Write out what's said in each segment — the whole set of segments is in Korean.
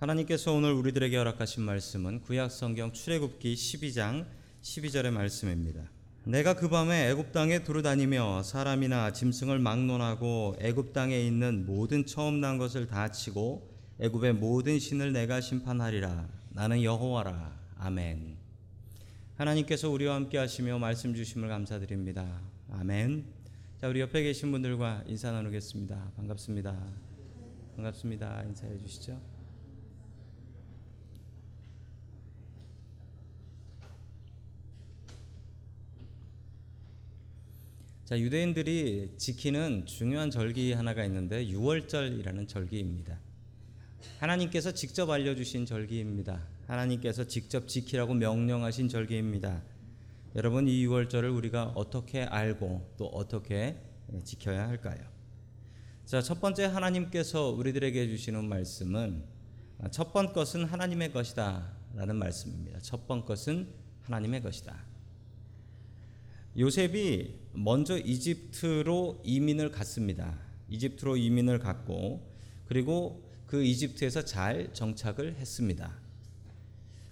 하나님께서 오늘 우리들에게 허락하신 말씀은 구약 성경 출애굽기 12장 12절의 말씀입니다. 내가 그 밤에 애굽 땅에 두루다니며 사람이나 짐승을 막론하고 애굽 땅에 있는 모든 처음 난 것을 다 치고 애굽의 모든 신을 내가 심판하리라. 나는 여호와라. 아멘. 하나님께서 우리와 함께 하시며 말씀 주심을 감사드립니다. 아멘. 자, 우리 옆에 계신 분들과 인사 나누겠습니다. 반갑습니다. 반갑습니다. 인사해 주시죠. 자, 유대인들이 지키는 중요한 절기 하나가 있는데 유월절이라는 절기입니다. 하나님께서 직접 알려주신 절기입니다. 하나님께서 직접 지키라고 명령하신 절기입니다. 여러분 이 유월절을 우리가 어떻게 알고 또 어떻게 지켜야 할까요? 자, 첫 번째 하나님께서 우리들에게 주시는 말씀은 첫 번 것은 하나님의 것이다라는 말씀입니다. 첫 번 것은 하나님의 것이다. 요셉이 먼저 이집트로 이민을 갔습니다. 이집트로 이민을 갔고 그리고 그 이집트에서 잘 정착을 했습니다.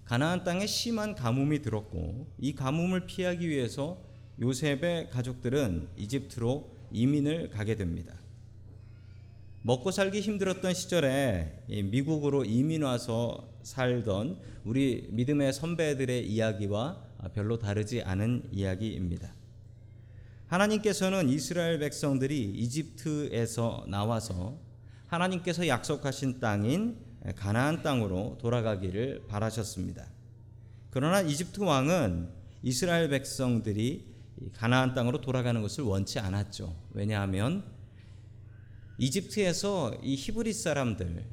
가나안 땅에 심한 가뭄이 들었고 이 가뭄을 피하기 위해서 요셉의 가족들은 이집트로 이민을 가게 됩니다. 먹고 살기 힘들었던 시절에 미국으로 이민 와서 살던 우리 믿음의 선배들의 이야기와 별로 다르지 않은 이야기입니다. 하나님께서는 이스라엘 백성들이 이집트에서 나와서 하나님께서 약속하신 땅인 가나안 땅으로 돌아가기를 바라셨습니다. 그러나 이집트 왕은 이스라엘 백성들이 가나안 땅으로 돌아가는 것을 원치 않았죠. 왜냐하면 이집트에서 이 히브리 사람들,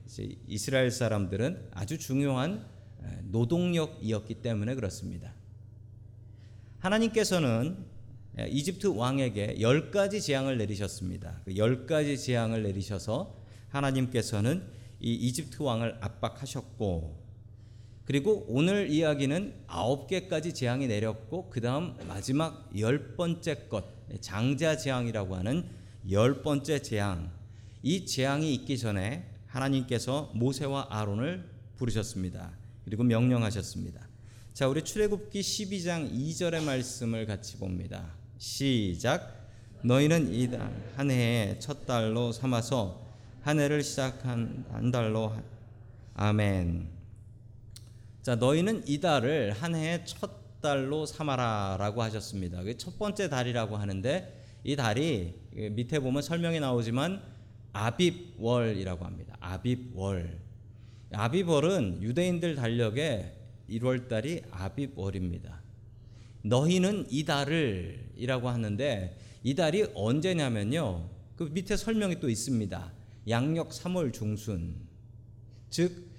이스라엘 사람들은 아주 중요한 노동력이었기 때문에 그렇습니다. 하나님께서는 이집트 왕에게 열 가지 재앙을 내리셨습니다. 그열 가지 재앙을 내리셔서 하나님께서는 이 이집트 왕을 압박하셨고 그리고 오늘 이야기는 아홉 개까지 재앙이 내렸고 그 다음 마지막 열 번째 것 장자 재앙이라고 하는 열 번째 재앙 이 재앙이 있기 전에 하나님께서 모세와 아론을 부르셨습니다. 그리고 명령하셨습니다. 자, 우리 출애굽기 12장 2절의 말씀을 같이 봅니다. 시작. 너희는 이한 해의 첫 달로 삼아서 한 해를 시작한 한 달로 아멘. 자, 너희는 이 달을 한 해의 첫 달로 삼아라라고 하셨습니다. 첫 번째 달이라고 하는데 이 달이 밑에 보면 설명이 나오지만 아빕월이라고 합니다. 아빕월. 아빕월은 유대인들 달력에 1월 달이 아빕월입니다. 너희는 이 달을이라고 하는데 이 달이 언제냐면요. 그 밑에 설명이 또 있습니다. 양력 3월 중순. 즉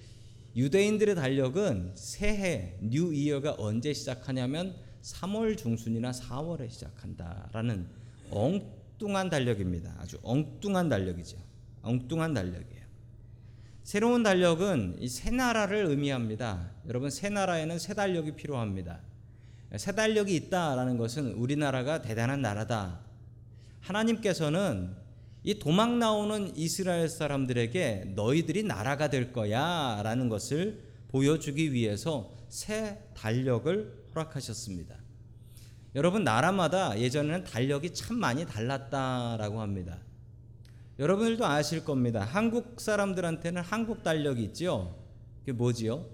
유대인들의 달력은 새해 New Year가 언제 시작하냐면 3월 중순이나 4월에 시작한다라는 엉뚱한 달력입니다. 아주 엉뚱한 달력이죠. 엉뚱한 달력이에요. 새로운 달력은 이 새 나라를 의미합니다. 여러분 새 나라에는 새 달력이 필요합니다. 새 달력이 있다라는 것은 우리나라가 대단한 나라다. 하나님께서는 이 도망 나오는 이스라엘 사람들에게 너희들이 나라가 될 거야라는 것을 보여주기 위해서 새 달력을 허락하셨습니다. 여러분 나라마다 예전에는 달력이 참 많이 달랐다라고 합니다. 여러분들도 아실 겁니다. 한국 사람들한테는 한국 달력이 있죠. 그게 뭐지요?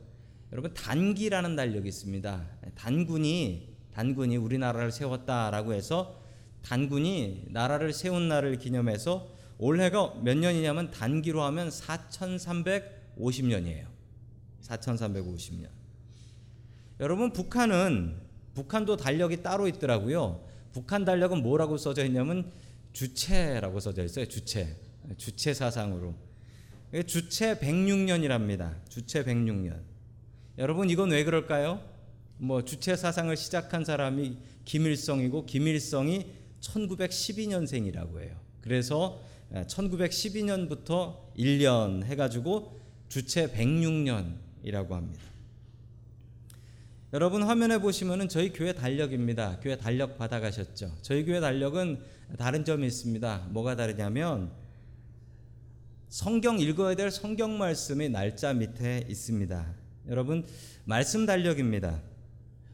여러분 단기라는 달력이 있습니다. 단군이 단군이 우리나라를 세웠다라고 해서 단군이 나라를 세운 날을 기념해서 올해가 몇 년이냐면 단기로 하면 4,350년이에요. 4,350년. 여러분 북한은 북한도 달력이 따로 있더라고요. 북한 달력은 뭐라고 써져 있냐면 주체라고 써져 있어요. 주체. 주체 사상으로. 주체 106년이랍니다. 주체 106년. 여러분 이건 왜 그럴까요? 뭐 주체 사상을 시작한 사람이 김일성이고 김일성이 1912년생이라고 해요. 그래서 1912년부터 1년 해가지고 주체 106년이라고 합니다. 여러분 화면에 보시면은 저희 교회 달력입니다. 교회 달력 받아가셨죠? 저희 교회 달력은 다른 점이 있습니다. 뭐가 다르냐면 성경 읽어야 될 성경 말씀이 날짜 밑에 있습니다. 여러분 말씀 달력입니다.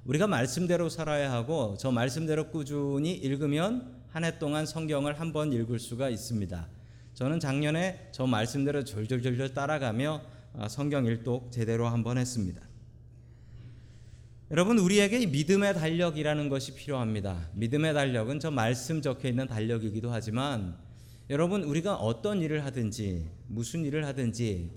우리가 말씀대로 살아야 하고 저 말씀대로 꾸준히 읽으면 한 해 동안 성경을 한 번 읽을 수가 있습니다. 저는 작년에 저 말씀대로 졸졸졸졸 따라가며 아, 성경 일독 제대로 한 번 했습니다. 여러분 우리에게 믿음의 달력이라는 것이 필요합니다. 믿음의 달력은 저 말씀 적혀 있는 달력이기도 하지만 여러분 우리가 어떤 일을 하든지 무슨 일을 하든지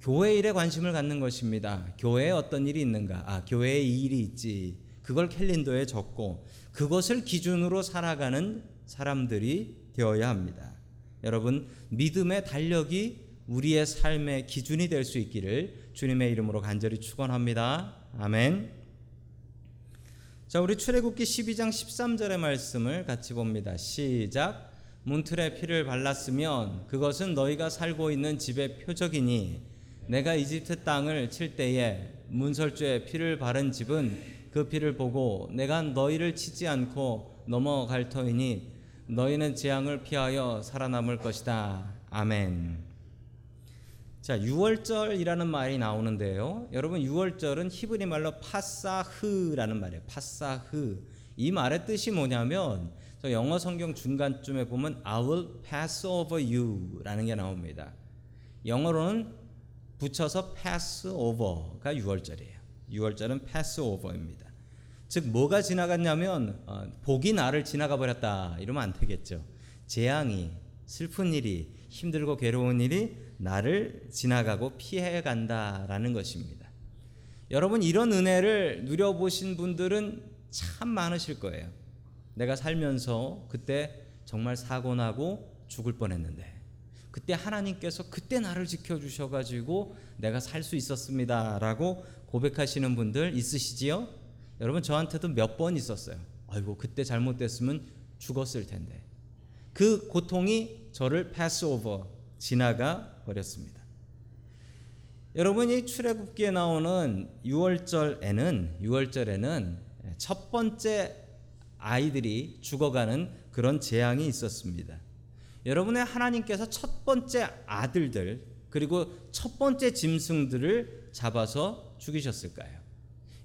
교회 일에 관심을 갖는 것입니다. 교회에 어떤 일이 있는가? 아, 교회에 이 일이 있지. 그걸 캘린더에 적고 그것을 기준으로 살아가는 사람들이 되어야 합니다. 여러분, 믿음의 달력이 우리의 삶의 기준이 될 수 있기를 주님의 이름으로 간절히 축원합니다. 아멘. 자, 우리 출애굽기 12장 13절의 말씀을 같이 봅니다. 시작. 문틀에 피를 발랐으면 그것은 너희가 살고 있는 집의 표적이니 내가 이집트 땅을 칠 때에 문설주에 피를 바른 집은 그 피를 보고 내가 너희를 치지 않고 넘어갈 터이니 너희는 재앙을 피하여 살아남을 것이다. 아멘. 자, 6월절이라는 말이 나오는데요. 여러분 6월절은 히브리 말로 파사흐라는 말이에요. 파사흐. 이 말의 뜻이 뭐냐면 저 영어 성경 중간쯤에 보면 I will pass over you라는 게 나옵니다. 영어로는 붙여서 pass over가 6월절이에요. 6월절은 pass over입니다. 즉 뭐가 지나갔냐면 어, 복이 나를 지나가 버렸다 이러면 안 되겠죠. 재앙이 슬픈 일이 힘들고 괴로운 일이 나를 지나가고 피해 간다라는 것입니다. 여러분 이런 은혜를 누려보신 분들은 참 많으실 거예요. 내가 살면서 그때 정말 사고 나고 죽을 뻔했는데 그때 하나님께서 그때 나를 지켜 주셔 가지고 내가 살 수 있었습니다라고 고백하시는 분들 있으시지요? 여러분 저한테도 몇 번 있었어요. 아이고 그때 잘못됐으면 죽었을 텐데. 그 고통이 저를 패스오버 지나가 버렸습니다. 여러분 이 출애굽기에 나오는 6월절에는 6월절에는 첫 번째 아이들이 죽어가는 그런 재앙이 있었습니다. 여러분의 하나님께서 첫 번째 아들들 그리고 첫 번째 짐승들을 잡아서 죽이셨을까요?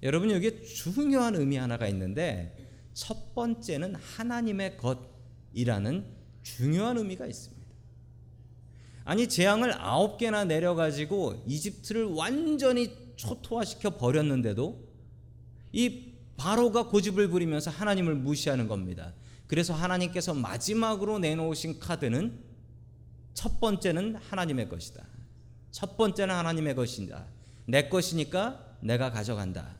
여러분 여기에 중요한 의미 하나가 있는데 첫 번째는 하나님의 것이라는 중요한 의미가 있습니다. 아니 재앙을 아홉 개나 내려가지고 이집트를 완전히 초토화시켜 버렸는데도 이 바로가 고집을 부리면서 하나님을 무시하는 겁니다. 그래서 하나님께서 마지막으로 내놓으신 카드는 첫 번째는 하나님의 것이다. 첫 번째는 하나님의 것이다. 내 것이니까 내가 가져간다.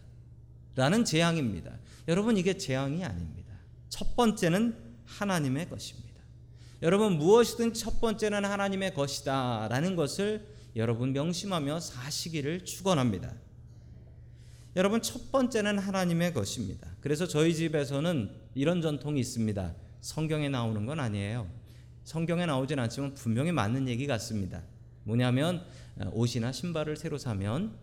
라는 재앙입니다. 여러분 이게 재앙이 아닙니다. 첫 번째는 하나님의 것입니다. 여러분 무엇이든 첫 번째는 하나님의 것이다 라는 것을 여러분 명심하며 사시기를 축원합니다. 여러분 첫 번째는 하나님의 것입니다. 그래서 저희 집에서는 이런 전통이 있습니다. 성경에 나오는 건 아니에요. 성경에 나오진 않지만 분명히 맞는 얘기 같습니다. 뭐냐면 옷이나 신발을 새로 사면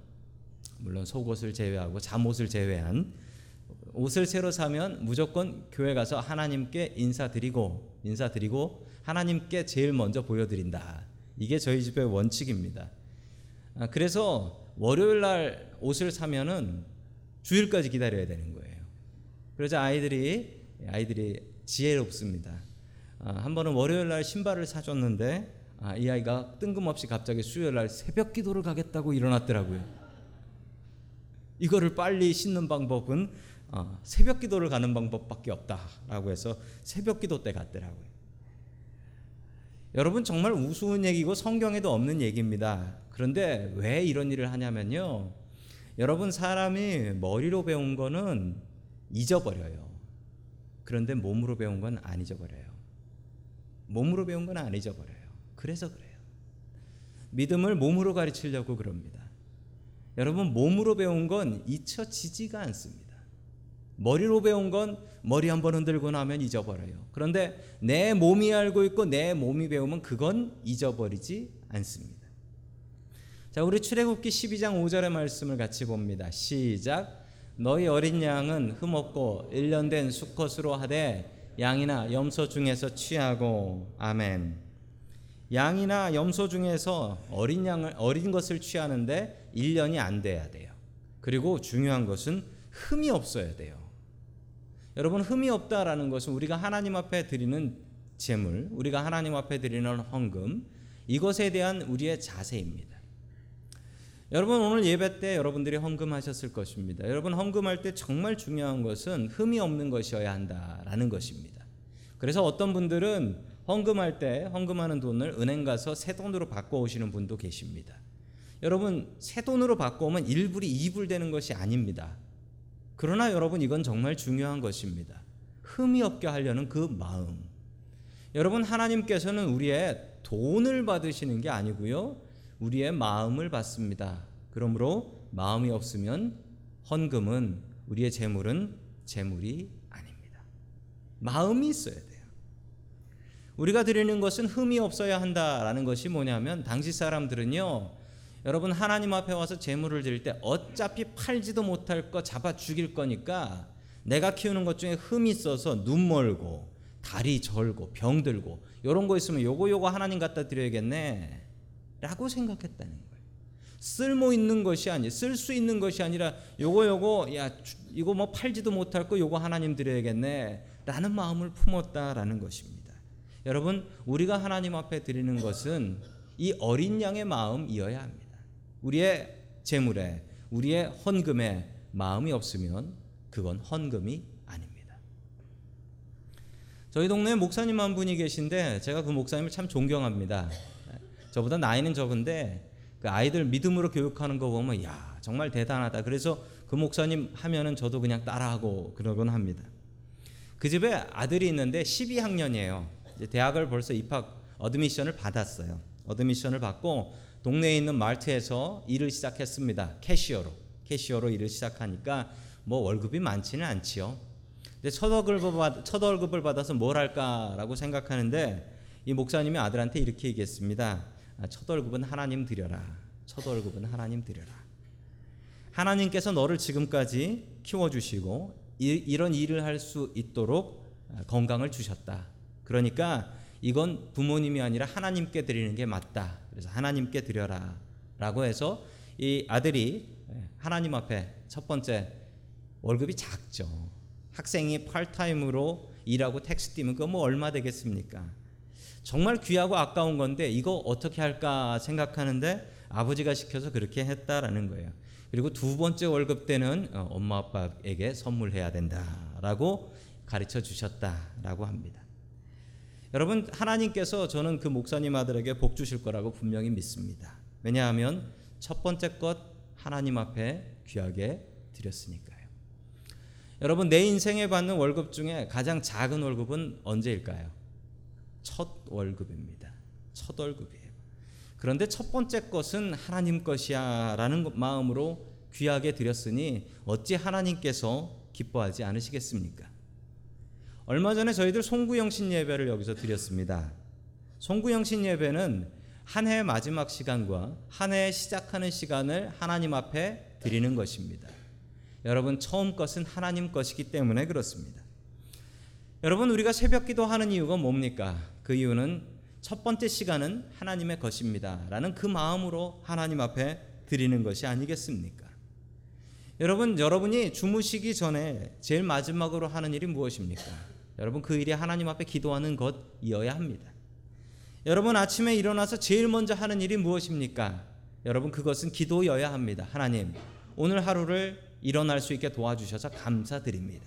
물론 속옷을 제외하고 잠옷을 제외한 옷을 새로 사면 무조건 교회 가서 하나님께 인사드리고 인사드리고 하나님께 제일 먼저 보여드린다. 이게 저희 집의 원칙입니다. 아, 그래서 월요일 날 옷을 사면은 주일까지 기다려야 되는 거예요. 그러자 아이들이 아이들이 지혜롭습니다. 아, 한 번은 월요일 날 신발을 사줬는데 아, 이 아이가 뜬금없이 갑자기 수요일 날 새벽 기도를 가겠다고 일어났더라고요. 이거를 빨리 신는 방법은 어, 새벽 기도를 가는 방법밖에 없다라고 해서 새벽 기도 때 갔더라고요. 여러분 정말 우스운 얘기고 성경에도 없는 얘기입니다. 그런데 왜 이런 일을 하냐면요. 여러분 사람이 머리로 배운 거는 잊어버려요. 그런데 몸으로 배운 건 안 잊어버려요. 몸으로 배운 건 안 잊어버려요. 그래서 그래요. 믿음을 몸으로 가르치려고 그럽니다. 여러분 몸으로 배운 건 잊혀지지가 않습니다. 머리로 배운 건 머리 한번 흔들고 나면 잊어버려요. 그런데 내 몸이 알고 있고 내 몸이 배우면 그건 잊어버리지 않습니다. 자, 우리 출애굽기 12장 5절의 말씀을 같이 봅니다. 시작. 너희 어린 양은 흠없고 1년 된 수컷으로 하되 양이나 염소 중에서 취하고 아멘. 양이나 염소 중에서 어린 양을 어린 것을 취하는데 1년이 안 돼야 돼요. 그리고 중요한 것은 흠이 없어야 돼요. 여러분 흠이 없다라는 것은 우리가 하나님 앞에 드리는 제물, 우리가 하나님 앞에 드리는 헌금 이것에 대한 우리의 자세입니다. 여러분 오늘 예배 때 여러분들이 헌금하셨을 것입니다. 여러분 헌금할 때 정말 중요한 것은 흠이 없는 것이어야 한다라는 것입니다. 그래서 어떤 분들은 헌금할 때 헌금하는 돈을 은행 가서 새 돈으로 바꿔 오시는 분도 계십니다. 여러분 새 돈으로 바꿔 오면 1불이 2불 되는 것이 아닙니다. 그러나 여러분 이건 정말 중요한 것입니다. 흠이 없게 하려는 그 마음. 여러분 하나님께서는 우리의 돈을 받으시는 게 아니고요. 우리의 마음을 받습니다. 그러므로 마음이 없으면 헌금은 우리의 재물은 재물이 아닙니다. 마음이 있어야 돼요. 우리가 드리는 것은 흠이 없어야 한다라는 것이 뭐냐면 당시 사람들은요. 여러분 하나님 앞에 와서 재물을 드릴 때 어차피 팔지도 못할 거 잡아 죽일 거니까 내가 키우는 것 중에 흠이 있어서 눈 멀고 다리 절고 병 들고 이런 거 있으면 요거 요거 하나님 갖다 드려야겠네 라고 생각했다는 거예요. 쓸모 있는 것이 아니 쓸 수 있는 것이 아니라 요거 요거 야 이거 뭐 팔지도 못할 거 요거 하나님 드려야겠네 라는 마음을 품었다라는 것입니다. 여러분 우리가 하나님 앞에 드리는 것은 이 어린 양의 마음이어야 합니다. 우리의 재물에 우리의 헌금에 마음이 없으면 그건 헌금이 아닙니다. 저희 동네에 목사님 한 분이 계신데 제가 그 목사님을 참 존경합니다. 저보다 나이는 적은데 그 아이들 믿음으로 교육하는 거 보면 야 정말 대단하다. 그래서 그 목사님 하면은 저도 그냥 따라하고 그러곤 합니다. 그 집에 아들이 있는데 12학년이에요. 대학을 벌써 입학 admission을 받았어요. admission을 받고 동네에 있는 마트에서 일을 시작했습니다. cashier로. cashier로 일을 시작하니까 뭐 월급이 많지는 않지요. 근데 첫 월급을, 받, 첫 월급을 받아서 뭘 할까라고 생각하는데 이 목사님이 아들한테 이렇게 얘기했습니다. 아, 첫 월급은 하나님 드려라. 첫 월급은 하나님 드려라. 하나님께서 너를 지금까지 키워주시고 이, 런 일을 할 수 있도록 건강을 주셨다. 그러니까 이건 부모님이 아니라 하나님께 드리는 게 맞다. 그래서 하나님께 드려라 라고 해서 이 아들이 하나님 앞에 첫 번째 월급이 작죠. 학생이 팔타임으로 일하고 택시 뛰면 그거 뭐 얼마 되겠습니까? 정말 귀하고 아까운 건데 이거 어떻게 할까 생각하는데 아버지가 시켜서 그렇게 했다라는 거예요. 그리고 두 번째 월급 때는 어, 엄마 아빠에게 선물해야 된다라고 가르쳐 주셨다라고 합니다. 여러분 하나님께서 저는 그 목사님 아들에게 복 주실 거라고 분명히 믿습니다. 왜냐하면 첫 번째 것 하나님 앞에 귀하게 드렸으니까요. 여러분 내 인생에 받는 월급 중에 가장 작은 월급은 언제일까요? 첫 월급입니다. 첫 월급이에요. 그런데 첫 번째 것은 하나님 것이야라는 마음으로 귀하게 드렸으니 어찌 하나님께서 기뻐하지 않으시겠습니까? 얼마 전에 저희들 송구영신 예배를 여기서 드렸습니다. 송구영신 예배는 한해 마지막 시간과 한해 시작하는 시간을 하나님 앞에 드리는 것입니다. 여러분 처음 것은 하나님 것이기 때문에 그렇습니다. 여러분 우리가 새벽 기도하는 이유가 뭡니까? 그 이유는 첫 번째 시간은 하나님의 것입니다. 라는 그 마음으로 하나님 앞에 드리는 것이 아니겠습니까? 여러분 여러분이 주무시기 전에 제일 마지막으로 하는 일이 무엇입니까? 여러분 그 일이 하나님 앞에 기도하는 것이어야 합니다. 여러분 아침에 일어나서 제일 먼저 하는 일이 무엇입니까? 여러분 그것은 기도여야 합니다. 하나님 오늘 하루를 일어날 수 있게 도와주셔서 감사드립니다.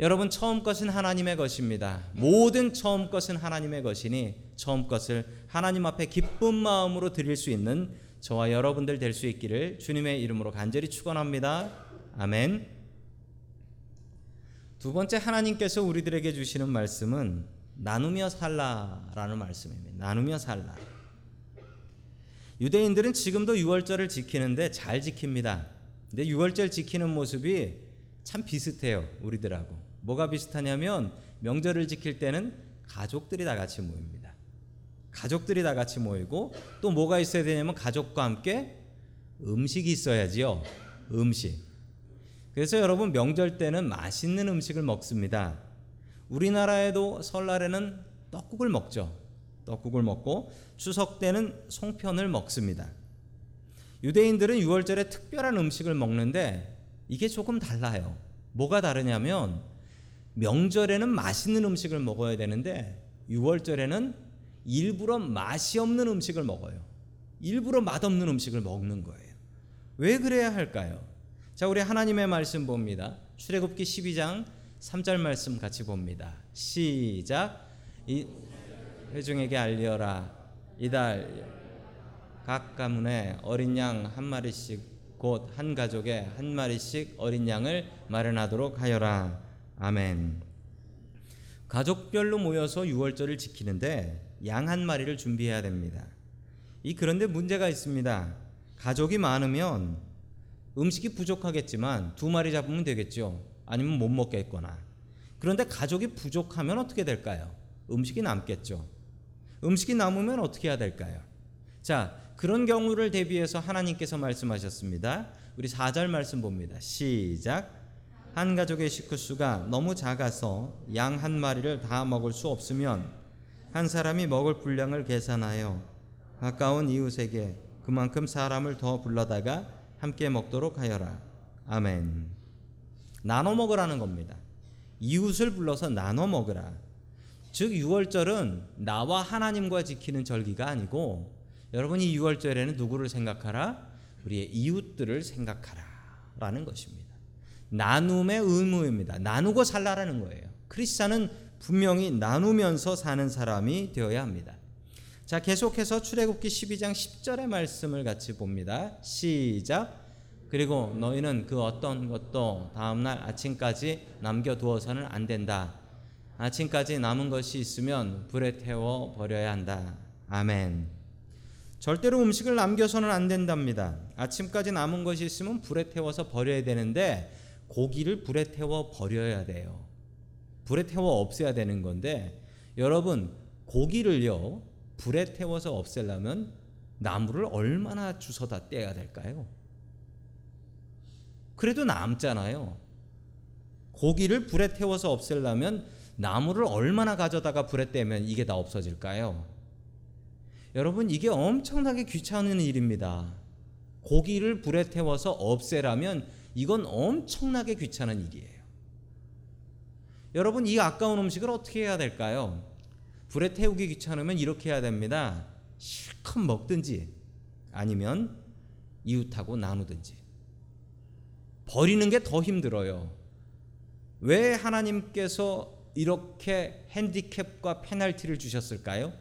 여러분 처음 것은 하나님의 것입니다. 모든 처음 것은 하나님의 것이니 처음 것을 하나님 앞에 기쁜 마음으로 드릴 수 있는 저와 여러분들 될 수 있기를 주님의 이름으로 간절히 축원합니다. 아멘. 두 번째 하나님께서 우리들에게 주시는 말씀은 나누며 살라라는 말씀입니다. 나누며 살라. 유대인들은 지금도 유월절을 지키는데 잘 지킵니다. 근데 유월절 지키는 모습이 참 비슷해요. 우리들하고. 뭐가 비슷하냐면 명절을 지킬 때는 가족들이 다 같이 모입니다. 가족들이 다 같이 모이고 또 뭐가 있어야 되냐면 가족과 함께 음식이 있어야지요. 음식. 그래서 여러분 명절 때는 맛있는 음식을 먹습니다. 우리나라에도 설날에는 떡국을 먹죠. 떡국을 먹고 추석 때는 송편을 먹습니다. 유대인들은 6월절에 특별한 음식을 먹는데 이게 조금 달라요. 뭐가 다르냐면 명절에는 맛있는 음식을 먹어야 되는데 6월절에는 일부러 맛이 없는 음식을 먹어요. 일부러 맛없는 음식을 먹는 거예요. 왜 그래야 할까요? 자, 우리 하나님의 말씀 봅니다. 출애굽기 12장 3절 말씀 같이 봅니다. 시작. 이 회중에게 알리어라. 이달 각 가문에 어린 양 한 마리씩 곧 한 가족에 한 마리씩 어린 양을 마련하도록 하여라. 아멘. 가족별로 모여서 유월절을 지키는데 양 한 마리를 준비해야 됩니다. 이 그런데 문제가 있습니다. 가족이 많으면 음식이 부족하겠지만 두 마리 잡으면 되겠죠. 아니면 못 먹겠거나. 그런데 가족이 부족하면 어떻게 될까요? 음식이 남겠죠. 음식이 남으면 어떻게 해야 될까요? 자, 그런 경우를 대비해서 하나님께서 말씀하셨습니다. 우리 4절 말씀 봅니다. 시작. 한 가족의 식구 수가 너무 작아서 양 한 마리를 다 먹을 수 없으면 한 사람이 먹을 분량을 계산하여 가까운 이웃에게 그만큼 사람을 더 불러다가 함께 먹도록 하여라. 아멘. 나눠 먹으라는 겁니다. 이웃을 불러서 나눠 먹으라. 즉 6월절은 나와 하나님과 지키는 절기가 아니고 여러분 이 6월절에는 누구를 생각하라? 우리의 이웃들을 생각하라라는 것입니다. 나눔의 의무입니다. 나누고 살라라는 거예요. 크리스찬은 분명히 나누면서 사는 사람이 되어야 합니다. 자, 계속해서 출애굽기 12장 10절의 말씀을 같이 봅니다. 시작. 그리고 너희는 그 어떤 것도 다음 날 아침까지 남겨 두어서는 안 된다. 아침까지 남은 것이 있으면 불에 태워 버려야 한다. 아멘. 절대로 음식을 남겨서는 안 된답니다. 아침까지 남은 것이 있으면 불에 태워서 버려야 되는데 고기를 불에 태워 버려야 돼요. 불에 태워 없애야 되는 건데 여러분 고기를요 불에 태워서 없애려면 나무를 얼마나 주워다 떼야 될까요? 그래도 남잖아요. 고기를 불에 태워서 없애려면 나무를 얼마나 가져다가 불에 떼면 이게 다 없어질까요? 여러분 이게 엄청나게 귀찮은 일입니다. 고기를 불에 태워서 없애라면 이건 엄청나게 귀찮은 일이에요. 여러분 이 아까운 음식을 어떻게 해야 될까요? 불에 태우기 귀찮으면 이렇게 해야 됩니다. 실컷 먹든지 아니면 이웃하고 나누든지. 버리는 게 더 힘들어요. 왜 하나님께서 이렇게 핸디캡과 페널티를 주셨을까요?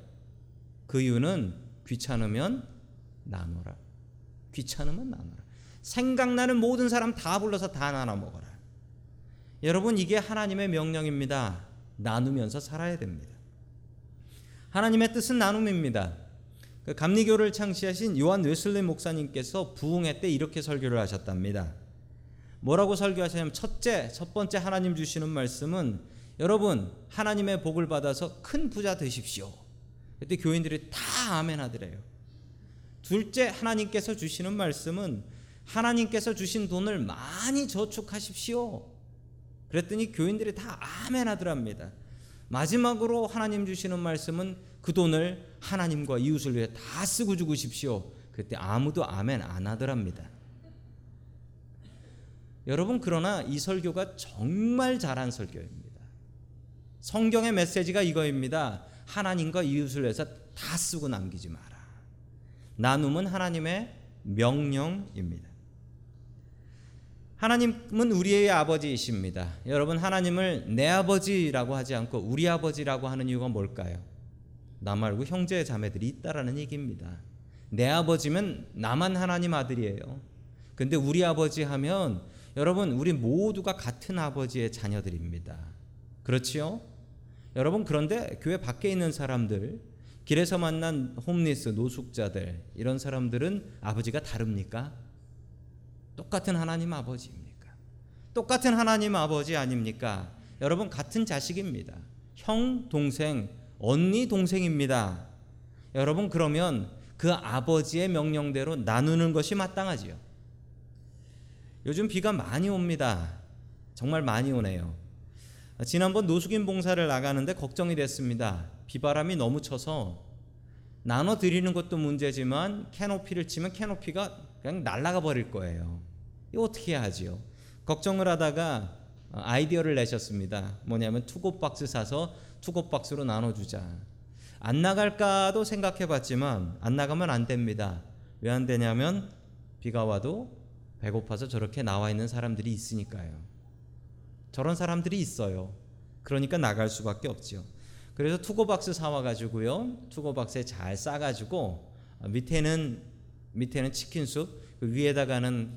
그 이유는 귀찮으면 나눠라. 귀찮으면 나눠라. 생각나는 모든 사람 다 불러서 다 나눠 먹어라. 여러분 이게 하나님의 명령입니다. 나누면서 살아야 됩니다. 하나님의 뜻은 나눔입니다. 그 감리교를 창시하신 요한 웨슬리 목사님께서 부흥회 때 이렇게 설교를 하셨답니다. 뭐라고 설교하셨냐면 첫째, 첫 번째 하나님 주시는 말씀은 여러분 하나님의 복을 받아서 큰 부자 되십시오. 그때 교인들이 다 아멘 하더래요. 둘째 하나님께서 주시는 말씀은 하나님께서 주신 돈을 많이 저축하십시오. 그랬더니 교인들이 다 아멘 하더랍니다. 마지막으로 하나님 주시는 말씀은 그 돈을 하나님과 이웃을 위해 다 쓰고 죽으십시오. 그때 아무도 아멘 안 하더랍니다. 여러분 그러나 이 설교가 정말 잘한 설교입니다. 성경의 메시지가 이거입니다. 하나님과 이웃을 위해서 다 쓰고 남기지 마라. 나눔은 하나님의 명령입니다. 하나님은 우리의 아버지이십니다. 여러분 하나님을 내 아버지라고 하지 않고 우리 아버지라고 하는 이유가 뭘까요? 나 말고 형제 자매들이 있다라는 얘기입니다. 내 아버지면 나만 하나님 아들이에요. 근데 우리 아버지 하면 여러분 우리 모두가 같은 아버지의 자녀들입니다. 그렇지요? 여러분 그런데 교회 밖에 있는 사람들 길에서 만난 홈리스 노숙자들 이런 사람들은 아버지가 다릅니까? 똑같은 하나님 아버지입니까? 똑같은 하나님 아버지 아닙니까? 여러분 같은 자식입니다. 형, 동생, 언니, 동생입니다. 여러분 그러면 그 아버지의 명령대로 나누는 것이 마땅하지요. 요즘 비가 많이 옵니다. 정말 많이 오네요. 지난번 노숙인 봉사를 나가는데 걱정이 됐습니다. 비바람이 너무 쳐서 나눠 드리는 것도 문제지만 캐노피를 치면 캐노피가 그냥 날아가 버릴 거예요. 이거 어떻게 하지요? 걱정을 하다가 아이디어를 내셨습니다. 뭐냐면 투고 박스 사서 투고 박스로 나눠 주자. 안 나갈까도 생각해 봤지만 안 나가면 안 됩니다. 왜 안 되냐면 비가 와도 배고파서 저렇게 나와 있는 사람들이 있으니까요. 저런 사람들이 있어요. 그러니까 나갈 수밖에 없지요. 그래서 투고박스 사와 가지고요. 투고박스에 잘 싸 가지고 밑에는 밑에는 치킨숲 그 위에다가는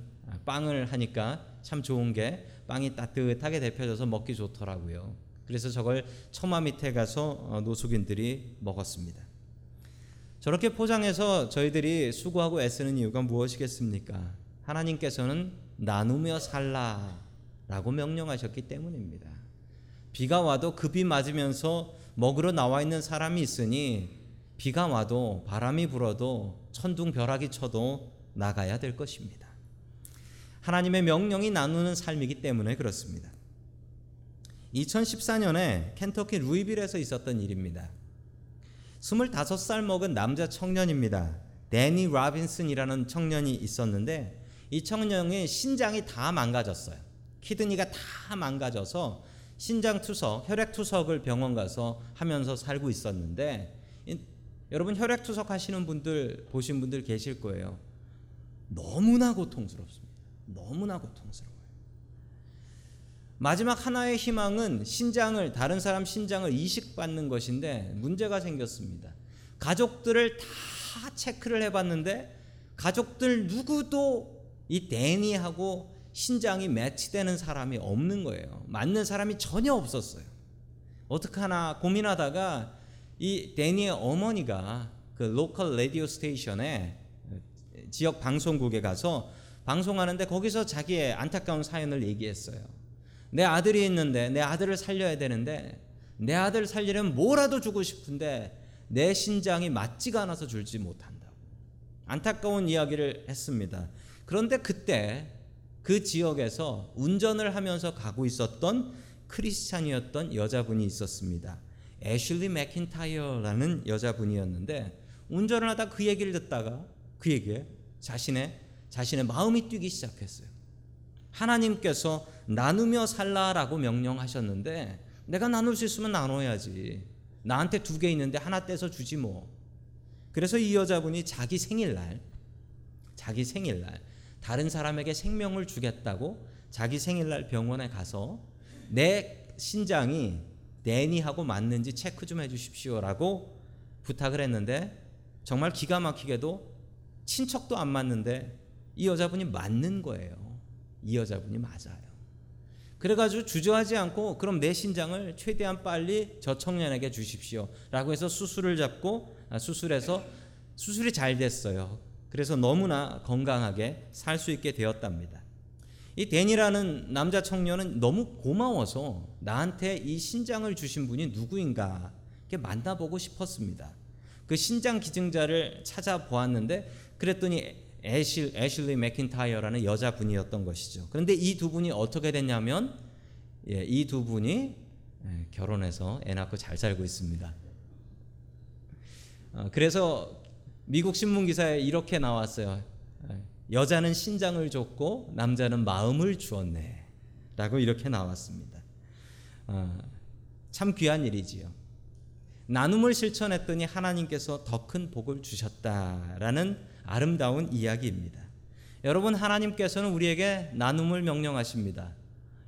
빵을 하니까 참 좋은 게 빵이 따뜻하게 데펴져서 먹기 좋더라고요. 그래서 저걸 처마 밑에 가서 노숙인들이 먹었습니다. 저렇게 포장해서 저희들이 수고하고 애쓰는 이유가 무엇이겠습니까? 하나님께서는 나누며 살라라고 명령하셨기 때문입니다. 비가 와도 그 비 맞으면서 먹으러 나와 있는 사람이 있으니 비가 와도 바람이 불어도 천둥 벼락이 쳐도 나가야 될 것입니다. 하나님의 명령이 나누는 삶이기 때문에 그렇습니다. 2014년에 켄터키 루이빌에서 있었던 일입니다. 25살 먹은 남자 청년입니다. 데니 라빈슨이라는 청년이 있었는데 이 청년의 신장이 다 망가졌어요. kidney가 다 망가져서 신장 투석, 혈액 투석을 병원 가서 하면서 살고 있었는데 이, 여러분 혈액 투석 하시는 분들 보신 분들 계실 거예요. 너무나 고통스럽습니다. 너무나 고통스러워요. 마지막 하나의 희망은 신장을 다른 사람 신장을 이식받는 것인데 문제가 생겼습니다. 가족들을 다 체크를 해봤는데 가족들 누구도 이 데니하고 신장이 매치되는 사람이 없는 거예요. 맞는 사람이 전혀 없었어요. 어떡하나 고민하다가 이 데니의 어머니가 그 local radio station에 지역 방송국에 가서 방송하는데 거기서 자기의 안타까운 사연을 얘기했어요. 내 아들이 있는데 내 아들을 살려야 되는데 내 아들 살리려면 뭐라도 주고 싶은데 내 신장이 맞지가 않아서 줄지 못한다고. 안타까운 이야기를 했습니다. 그런데 그때 그 지역에서 운전을 하면서 가고 있었던 크리스찬이었던 여자분이 있었습니다. 애슐리 맥킨타이어라는 여자분이었는데 운전을 하다 그 얘기를 듣다가 그에게 자신의 자신의 마음이 뛰기 시작했어요. 하나님께서 나누며 살라라고 명령하셨는데 내가 나눌 수 있으면 나눠야지. 나한테 두 개 있는데 하나 떼서 주지 뭐. 그래서 이 여자분이 자기 생일날 자기 생일날 다른 사람에게 생명을 주겠다고 자기 생일날 병원에 가서 내 신장이 데니하고 맞는지 체크 좀 해주십시오라고 부탁을 했는데 정말 기가 막히게도 친척도 안 맞는데 이 여자분이 맞는 거예요. 이 여자분이 맞아요. 그래가지고 주저하지 않고 그럼 내 신장을 최대한 빨리 저 청년에게 주십시오 라고 해서 수술을 잡고 아, 수술해서 수술이 잘 됐어요. 그래서 너무나 건강하게 살 수 있게 되었답니다. 이 댄이라는 남자 청년은 너무 고마워서 나한테 이 신장을 주신 분이 누구인가 만나보고 싶었습니다. 그 신장 기증자를 찾아보았는데 그랬더니 애실, 애슐리 맥킨타이어라는 여자분이었던 것이죠. 그런데 이 두 분이 어떻게 됐냐면 예, 이 두 분이 예, 결혼해서 애 낳고 잘 살고 있습니다. 어, 그래서 미국 신문 기사에 이렇게 나왔어요. 예, 여자는 신장을 줬고 남자는 마음을 주었네. 라고 이렇게 나왔습니다. 어, 참 귀한 일이지요. 나눔을 실천했더니 하나님께서 더 큰 복을 주셨다라는 아름다운 이야기입니다. 여러분 하나님께서는 우리에게 나눔을 명령하십니다.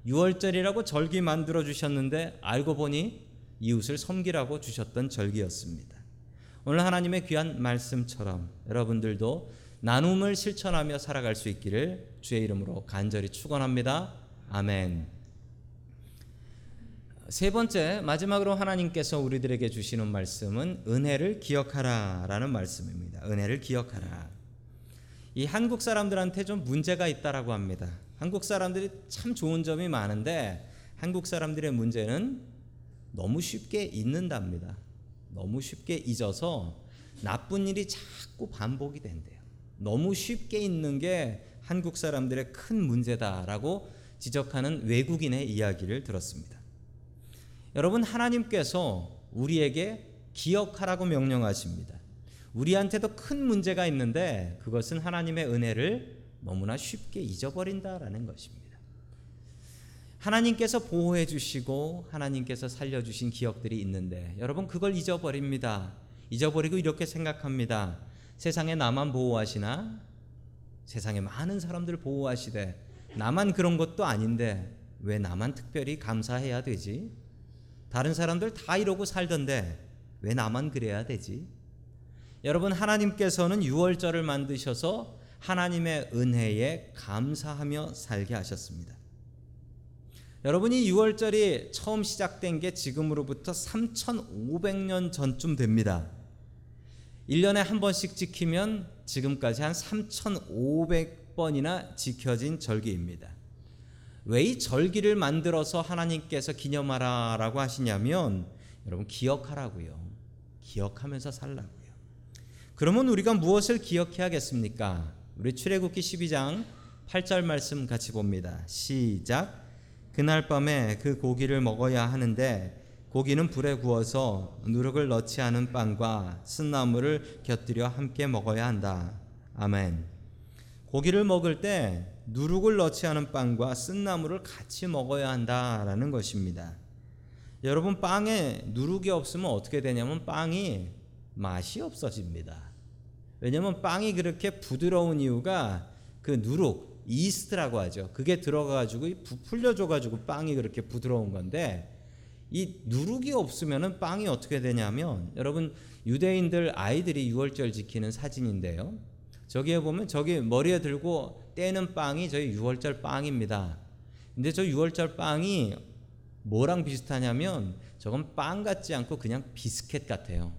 6월절이라고 절기 만들어 주셨는데 알고 보니 이웃을 섬기라고 주셨던 절기였습니다. 오늘 하나님의 귀한 말씀처럼 여러분들도 나눔을 실천하며 살아갈 수 있기를 주의 이름으로 간절히 축원합니다. 아멘. 세 번째 마지막으로 하나님께서 우리들에게 주시는 말씀은 은혜를 기억하라라는 말씀입니다. 은혜를 기억하라. 이 한국 사람들한테 좀 문제가 있다라고 합니다. 한국 사람들이 참 좋은 점이 많은데 한국 사람들의 문제는 너무 쉽게 잊는답니다. 너무 쉽게 잊어서 나쁜 일이 자꾸 반복이 된대요. 너무 쉽게 잊는 게 한국 사람들의 큰 문제다라고 지적하는 외국인의 이야기를 들었습니다. 여러분 하나님께서 우리에게 기억하라고 명령하십니다. 우리한테도 큰 문제가 있는데 그것은 하나님의 은혜를 너무나 쉽게 잊어버린다라는 것입니다. 하나님께서 보호해 주시고 하나님께서 살려 주신 기억들이 있는데 여러분 그걸 잊어버립니다. 잊어버리고 이렇게 생각합니다. 세상에 나만 보호하시나? 세상에 많은 사람들 보호하시되 나만 그런 것도 아닌데 왜 나만 특별히 감사해야 되지? 다른 사람들 다 이러고 살던데 왜 나만 그래야 되지? 여러분 하나님께서는 유월절을 만드셔서 하나님의 은혜에 감사하며 살게 하셨습니다. 여러분이 6월절이 처음 시작된 게 지금으로부터 3,500년 전쯤 됩니다. 1년에 한 번씩 지키면 지금까지 한 3,500번이나 지켜진 절기입니다. 왜 이 절기를 만들어서 하나님께서 기념하라라고 하시냐면 여러분 기억하라고요. 기억하면서 살라고요. 그러면 우리가 무엇을 기억해야겠습니까? 우리 출애굽기 12장 8절 말씀 같이 봅니다. 시작. 그날 밤에 그 고기를 먹어야 하는데 고기는 불에 구워서 누룩을 넣지 않은 빵과 쓴나물을 곁들여 함께 먹어야 한다. 아멘. 고기를 먹을 때 누룩을 넣지 않은 빵과 쓴나물을 같이 먹어야 한다라는 것입니다. 여러분 빵에 누룩이 없으면 어떻게 되냐면 빵이 맛이 없어집니다. 왜냐하면 빵이 그렇게 부드러운 이유가 그 누룩 이스트라고 하죠. 그게 들어가 가지고 부풀려 줘 가지고 빵이 그렇게 부드러운 건데 이 누룩이 없으면은 빵이 어떻게 되냐면 여러분 유대인들 아이들이 유월절 지키는 사진인데요. 저기에 보면 저기 머리에 들고 떼는 빵이 저희 유월절 빵입니다. 근데 저 유월절 빵이 뭐랑 비슷하냐면 저건 빵 같지 않고 그냥 비스켓 같아요.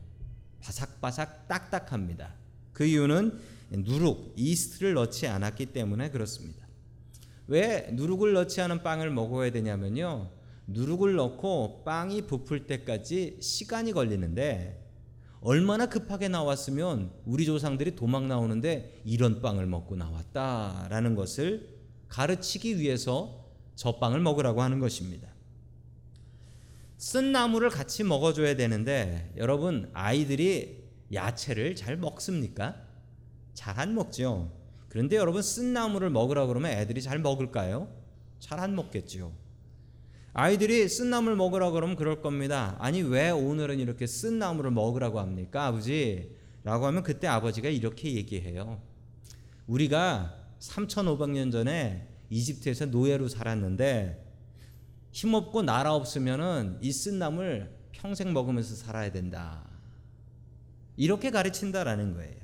바삭바삭 딱딱합니다. 그 이유는 누룩, 이스트를 넣지 않았기 때문에 그렇습니다. 왜 누룩을 넣지 않은 빵을 먹어야 되냐면요. 누룩을 넣고 빵이 부풀 때까지 시간이 걸리는데 얼마나 급하게 나왔으면 우리 조상들이 도망 나오는데 이런 빵을 먹고 나왔다라는 것을 가르치기 위해서 저 빵을 먹으라고 하는 것입니다. 쓴 나물을 같이 먹어줘야 되는데 여러분 아이들이 야채를 잘 먹습니까? 잘 안 먹죠. 그런데 여러분 쓴 나물을 먹으라 그러면 애들이 잘 먹을까요? 잘 안 먹겠죠. 아이들이 쓴 나물 먹으라 그러면 그럴 겁니다. 아니 왜 오늘은 이렇게 쓴 나물을 먹으라고 합니까, 아버지? 라고 하면 그때 아버지가 이렇게 얘기해요. 우리가 3,500년 전에 이집트에서 노예로 살았는데 힘없고 나라 없으면은 이 쓴 나물 평생 먹으면서 살아야 된다. 이렇게 가르친다라는 거예요.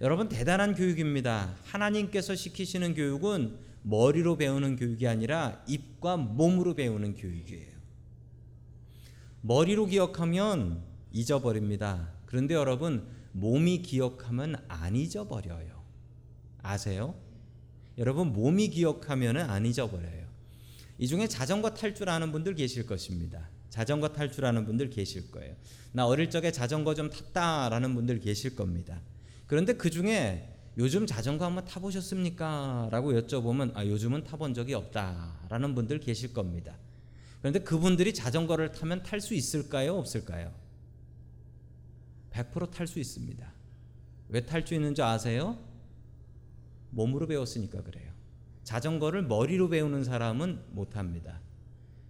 여러분 대단한 교육입니다. 하나님께서 시키시는 교육은 머리로 배우는 교육이 아니라 입과 몸으로 배우는 교육이에요. 머리로 기억하면 잊어버립니다. 그런데 여러분 몸이 기억하면 안 잊어버려요. 아세요? 여러분 몸이 기억하면 안 잊어버려요. 이 중에 자전거 탈 줄 아는 분들 계실 것입니다. 자전거 탈 줄 아는 분들 계실 거예요. 나 어릴 적에 자전거 좀 탔다라는 분들 계실 겁니다. 그런데 그 중에 요즘 자전거 한번 타보셨습니까? 라고 여쭤보면 아, 요즘은 타본 적이 없다라는 분들 계실 겁니다. 그런데 그분들이 자전거를 타면 탈 수 있을까요? 없을까요? 100%탈 수 있습니다. 왜 탈 수 있는 줄 아세요? 몸으로 배웠으니까 그래요. 자전거를 머리로 배우는 사람은 못합니다.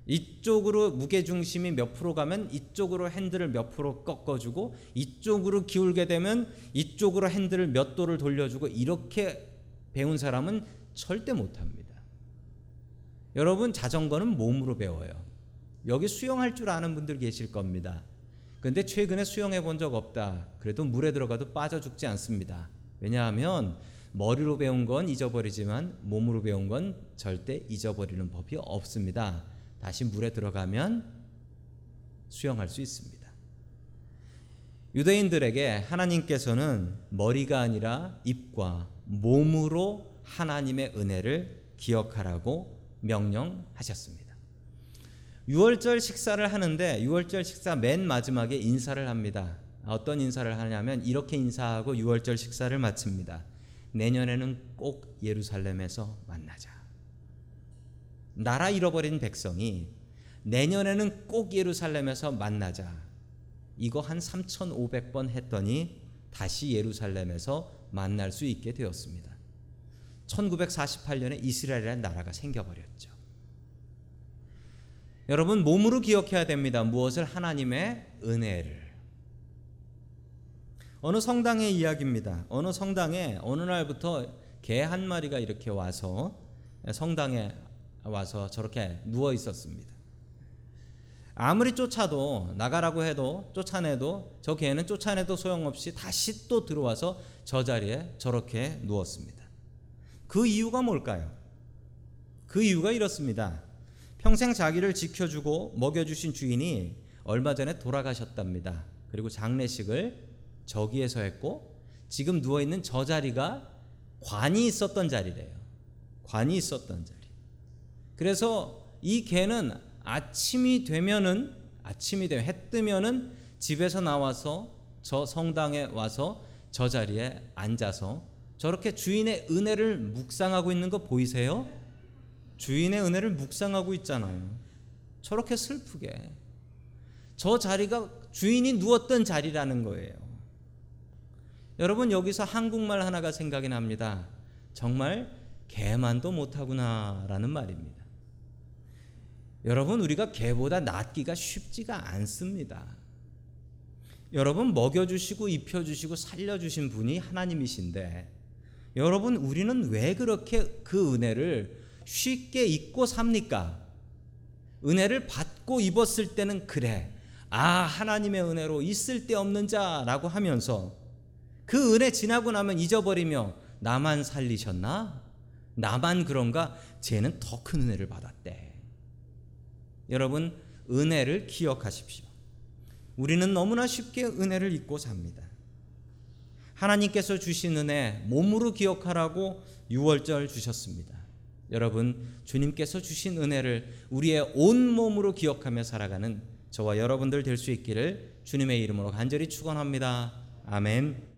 이쪽으로 무게 중심이 몇 프로 가면 이쪽으로 핸들을 몇 프로 꺾어주고 이쪽으로 기울게 되면 이쪽으로 핸들을 몇 도를 돌려주고 이렇게 배운 사람은 절대 못합니다. 여러분 자전거는 몸으로 배워요. 여기 수영할 줄 아는 분들 계실 겁니다. 근데 최근에 수영해 본 적 없다. 그래도 물에 들어가도 빠져 죽지 않습니다. 왜냐하면 머리로 배운 건 잊어버리지만 몸으로 배운 건 절대 잊어버리는 법이 없습니다. 다시 물에 들어가면 수영할 수 있습니다. 유대인들에게 하나님께서는 머리가 아니라 입과 몸으로 하나님의 은혜를 기억하라고 명령하셨습니다. 6월절 식사를 하는데 6월절 식사 맨 마지막에 인사를 합니다. 어떤 인사를 하냐면 이렇게 인사하고 6월절 식사를 마칩니다. 내년에는 꼭 예루살렘에서 만나자. 나라 잃어버린 백성이 내년에는 꼭 예루살렘에서 만나자. 이거 한 3,500번 했더니 다시 예루살렘에서 만날 수 있게 되었습니다. 1948년에 이스라엘이라는 나라가 생겨버렸죠. 여러분 몸으로 기억해야 됩니다. 무엇을 하나님의 은혜를. 어느 성당의 이야기입니다. 어느 성당에 어느 날부터 개 한 마리가 이렇게 와서 성당에 와서 저렇게 누워 있었습니다. 아무리 쫓아도 나가라고 해도 쫓아내도 저 개는 쫓아내도 소용없이 다시 또 들어와서 저 자리에 저렇게 누웠습니다. 그 이유가 뭘까요? 그 이유가 이렇습니다. 평생 자기를 지켜주고 먹여주신 주인이 얼마 전에 돌아가셨답니다. 그리고 장례식을 저기에서 했고 지금 누워 있는 저 자리가 관이 있었던 자리래요. 관이 있었던 자리. 그래서 이 개는 아침이 되면은 아침이 되면 해 뜨면은 집에서 나와서 저 성당에 와서 저 자리에 앉아서 저렇게 주인의 은혜를 묵상하고 있는 거 보이세요? 주인의 은혜를 묵상하고 있잖아요. 저렇게 슬프게. 저 자리가 주인이 누웠던 자리라는 거예요. 여러분 여기서 한국말 하나가 생각이 납니다. 정말 개만도 못하구나라는 말입니다. 여러분 우리가 개보다 낫기가 쉽지가 않습니다. 여러분 먹여주시고 입혀주시고 살려주신 분이 하나님이신데 여러분 우리는 왜 그렇게 그 은혜를 쉽게 잊고 삽니까? 은혜를 받고 입었을 때는 그래. 아, 하나님의 은혜로 있을 데 없는 자라고 하면서 그 은혜 지나고 나면 잊어버리며 나만 살리셨나? 나만 그런가? 쟤는 더 큰 은혜를 받았대. 여러분, 은혜를 기억하십시오. 우리는 너무나 쉽게 은혜를 잊고 삽니다. 하나님께서 주신 은혜 몸으로 기억하라고 6월절 주셨습니다. 여러분, 주님께서 주신 은혜를 우리의 온 몸으로 기억하며 살아가는 저와 여러분들 될 수 있기를 주님의 이름으로 간절히 축원합니다. 아멘.